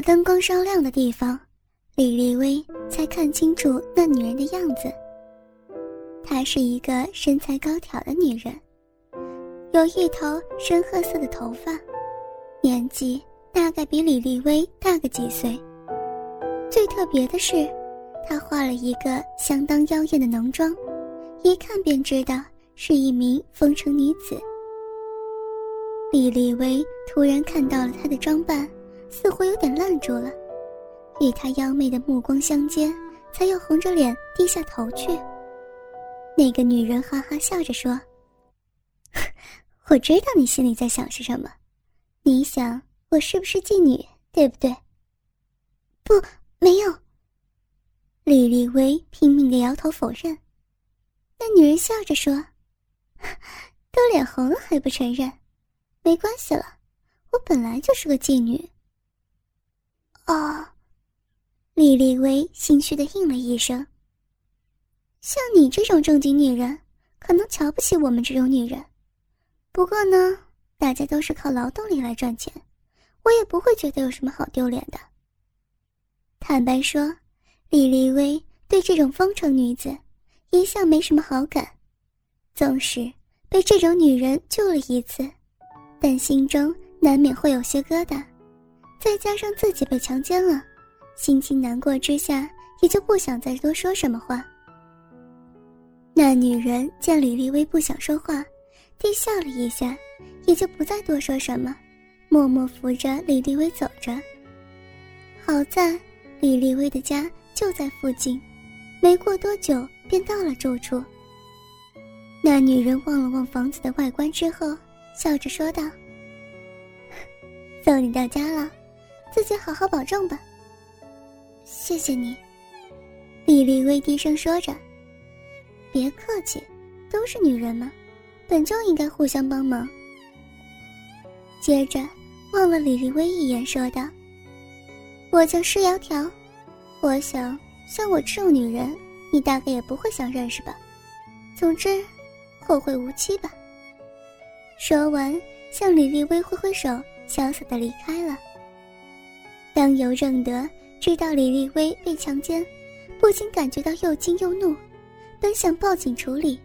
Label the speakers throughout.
Speaker 1: 灯光稍亮的地方，李丽薇才看清楚那女人的样子。她是一个身材高挑的女人，有一头深褐色的头发，年纪大概比李丽薇大个几岁。最特别的是，她化了一个相当妖艳的浓妆，一看便知道是一名风尘女子。李丽薇突然看到了她的装扮。似乎有点愣住了，与他妖媚的目光相接，才又红着脸低下头去。那个女人哈哈笑着说：“ 我知道你心里在想是什么，你想我是不是妓女，对不对？”“不，没有。”李丽薇拼命的摇头否认。那女人笑着说：“ 都脸红了还不承认？没关系了，我本来就是个妓女。”哦，李丽薇心虚的应了一声。像你这种正经女人，可能瞧不起我们这种女人。不过呢，大家都是靠劳动力来赚钱，我也不会觉得有什么好丢脸的。坦白说，李丽薇对这种风尘女子一向没什么好感，纵使被这种女人救了一次，但心中难免会有些疙瘩。再加上自己被强奸了，心情难过之下，也就不想再多说什么话。那女人见李丽薇不想说话，低笑了一下，也就不再多说什么，默默扶着李丽薇走着。好在李丽薇的家就在附近，没过多久便到了住处。那女人望了望房子的外观之后，笑着说道：“ 送你到家了。”自己好好保重吧。谢谢你，李丽薇低声说着。别客气，都是女人嘛，本就应该互相帮忙。接着望了李丽薇一眼，说道：“我叫施窈窕，我想像我这种女人，你大概也不会想认识吧。总之，后会无期吧。”说完，向李丽薇挥挥手，潇洒的离开了。当尤正德知道李丽薇被强奸，不禁感觉到又惊又怒，本想报警处理，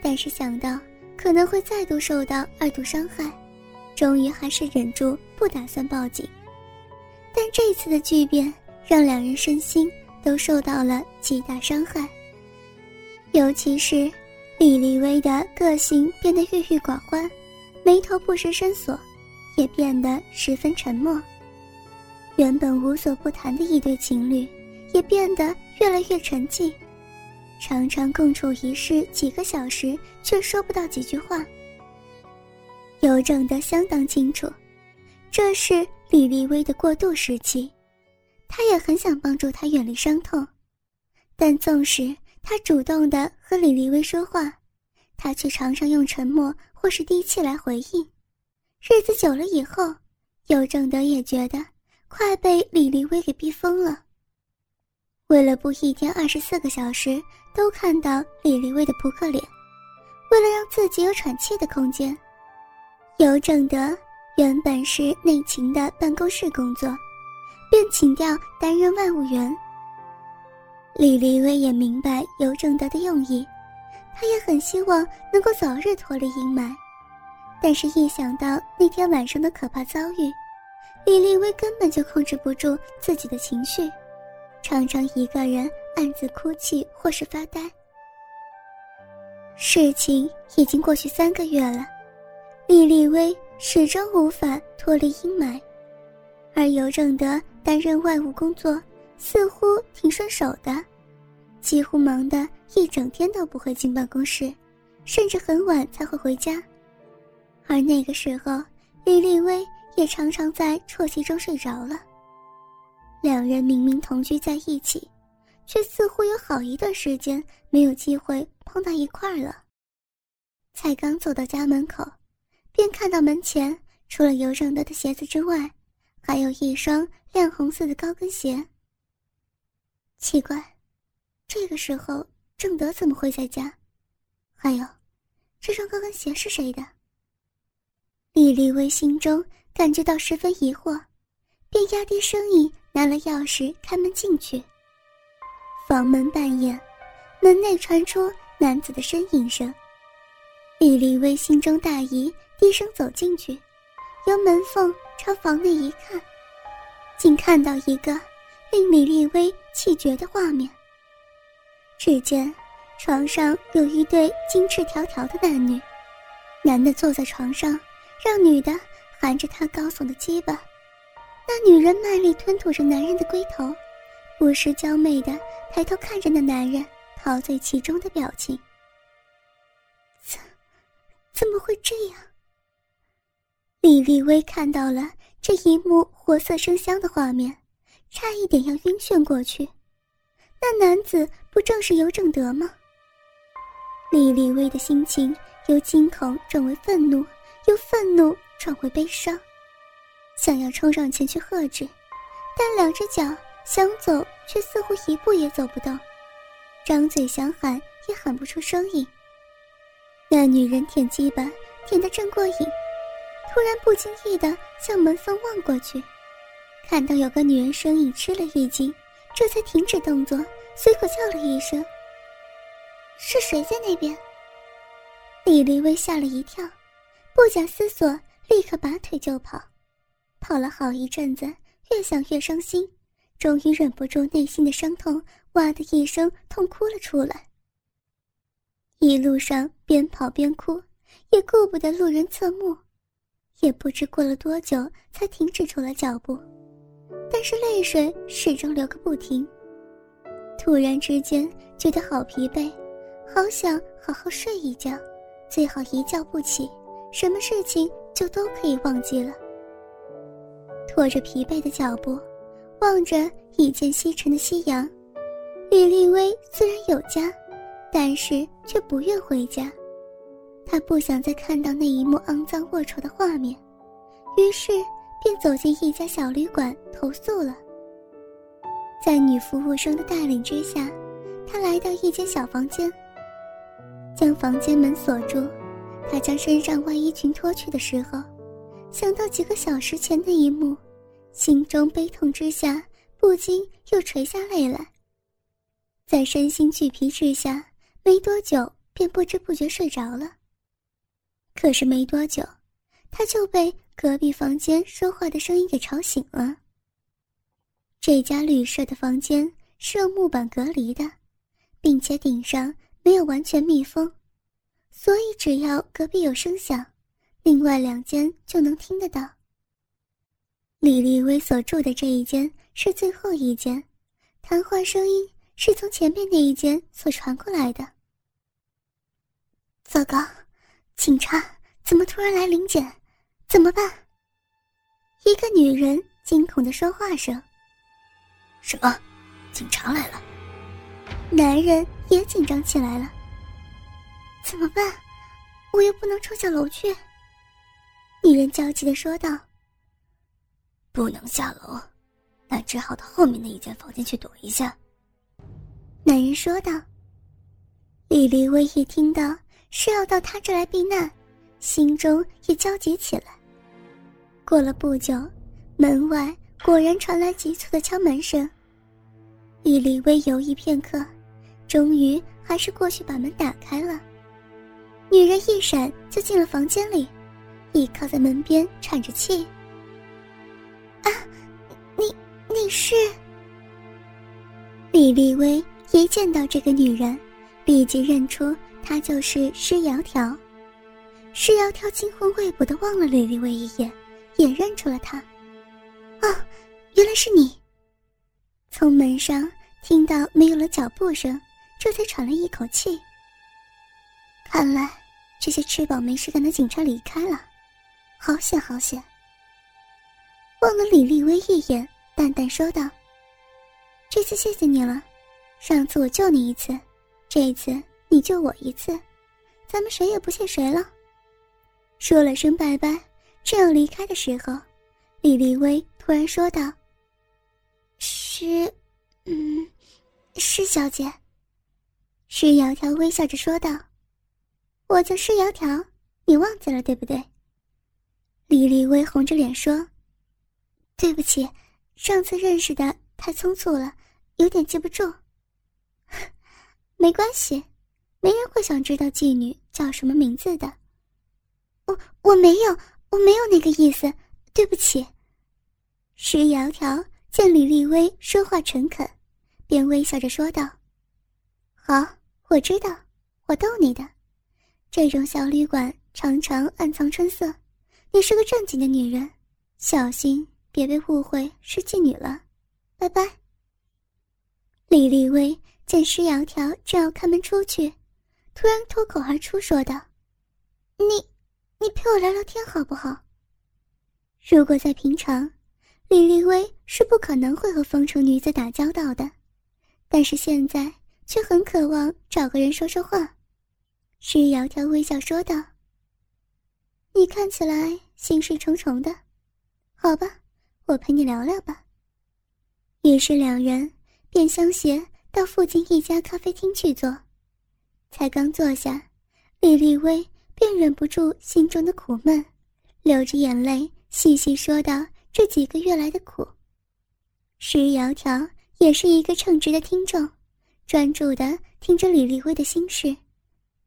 Speaker 1: 但是想到可能会再度受到二度伤害，终于还是忍住不打算报警。但这次的巨变让两人身心都受到了极大伤害，尤其是李丽薇的个性变得郁郁寡欢，眉头不时深锁，也变得十分沉默。原本无所不谈的一对情侣，也变得越来越沉寂，常常共处一室几个小时，却说不到几句话。尤正德相当清楚，这是李丽薇的过渡时期，他也很想帮助她远离伤痛，但纵使他主动的和李丽薇说话，他却常常用沉默或是低气来回应。日子久了以后，尤正德也觉得。快被李丽薇给逼疯了。为了不一天二十四个小时都看到李丽薇的扑克脸，为了让自己有喘气的空间，尤正德原本是内勤的办公室工作，便请调担任外务员。李丽薇也明白尤正德的用意，她也很希望能够早日脱离阴霾，但是，一想到那天晚上的可怕遭遇，李立威根本就控制不住自己的情绪，常常一个人暗自哭泣或是发呆。事情已经过去三个月了，李立威始终无法脱离阴霾，而尤正德担任外务工作似乎挺顺手的，几乎忙得一整天都不会进办公室，甚至很晚才会回家。而那个时候，李立威。也常常在啜泣中睡着了。两人明明同居在一起，却似乎有好一段时间没有机会碰到一块儿了。才刚走到家门口，便看到门前除了尤正德的鞋子之外，还有一双亮红色的高跟鞋。奇怪，这个时候正德怎么会在家？还有，这双高跟鞋是谁的？李丽薇心中。感觉到十分疑惑，便压低声音拿了钥匙开门进去。房门半掩，门内传出男子的呻吟声。李丽薇心中大疑，低声走进去，由门缝朝房内一看，竟看到一个令李丽薇气绝的画面。只见床上有一对金翅条条的男女，男的坐在床上，让女的含着他高耸的鸡巴，那女人卖力吞吐着男人的龟头，不时娇媚的抬头看着那男人陶醉其中的表情。怎，怎么会这样？李丽薇看到了这一幕活色生香的画面，差一点要晕眩过去。那男子不正是尤正德吗？李丽薇的心情由惊恐转为愤怒，由愤怒转回悲伤，想要冲上前去喝止，但两只脚想走却似乎一步也走不动，张嘴想喊也喊不出声音。那女人舔鸡巴舔得正过瘾，突然不经意的向门缝望过去，看到有个女人身影，吃了一惊。这才停止动作，随口叫了一声：“是谁在那边？”李黎薇吓了一跳，不假思索，立刻拔腿就跑。跑了好一阵子，越想越伤心，终于忍不住内心的伤痛，哇的一声痛哭了出来。一路上边跑边哭，也顾不得路人侧目，也不知过了多久，才停止住了脚步。但是泪水始终流个不停。突然之间觉得好疲惫，好想好好睡一觉，最好一觉不起，什么事情就都可以忘记了。拖着疲惫的脚步，望着已见西沉的夕阳，李丽薇虽然有家，但是却不愿回家。她不想再看到那一幕肮脏龌龊的画面，于是。便走进一家小旅馆投宿了。在女服务生的带领之下，他来到一间小房间，将房间门锁住。他将身上外衣裙脱去的时候，想到几个小时前的一幕，心中悲痛之下，不禁又垂下泪来。在身心俱疲之下，没多久便不知不觉睡着了。可是没多久，他就被。隔壁房间说话的声音给吵醒了。这家旅社的房间是用木板隔离的，并且顶上没有完全密封，所以只要隔壁有声响，另外两间就能听得到。李丽薇所住的这一间是最后一间，谈话声音是从前面那一间所传过来的。糟糕，警察怎么突然来临检？怎么办？一个女人惊恐的说话声。
Speaker 2: 什么？警察来了？
Speaker 1: 男人也紧张起来了。怎么办？我又不能冲下楼去。女人焦急的说道。
Speaker 2: 不能下楼，那只好到后面的一间房间去躲一下。
Speaker 1: 男人说道。李丽薇一听到是要到他这来避难，心中也焦急起来。过了不久，门外果然传来急促的敲门声。李丽薇犹豫片刻，终于还是过去把门打开了。女人一闪就进了房间里，倚靠在门边喘着气。啊，你你是？李立威一见到这个女人，立即认出她就是施窈窕。施窈窕惊魂未卜的望了李立威一眼。也认出了他，啊，原来是你。从门上听到没有了脚步声，这才喘了一口气。看来这些吃饱没事干的警察离开了，好险好险。望了李立威一眼，淡淡说道：“这次谢谢你了，上次我救你一次，这一次你救我一次，咱们谁也不欠谁了。”说了声拜拜。正要离开的时候，李立威突然说道：“施，嗯，施小姐。”施窈窕微笑着说道：“我叫施窈窕，你忘记了对不对？”李丽薇红着脸说：“对不起，上次认识的太匆促了，有点记不住。没关系，没人会想知道妓女叫什么名字的。我我没有，我没有那个意思，对不起。石窈窕见李立威说话诚恳，便微笑着说道：“好，我知道，我逗你的。这种小旅馆常常暗藏春色，你是个正经的女人，小心别被误会是妓女了。拜拜。”李丽薇见施窈窕正要开门出去，突然脱口而出说道：“你，你陪我聊聊天好不好？”如果在平常。李丽薇是不可能会和风尘女子打交道的，但是现在却很渴望找个人说说话。石窈窕微笑说道：“你看起来心事重重的，好吧，我陪你聊聊吧。”于是两人便相携到附近一家咖啡厅去坐。才刚坐下，李立威便忍不住心中的苦闷，流着眼泪细细说道。这几个月来的苦，石窈窕也是一个称职的听众，专注的听着李立威的心事，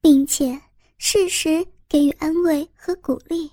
Speaker 1: 并且适时给予安慰和鼓励。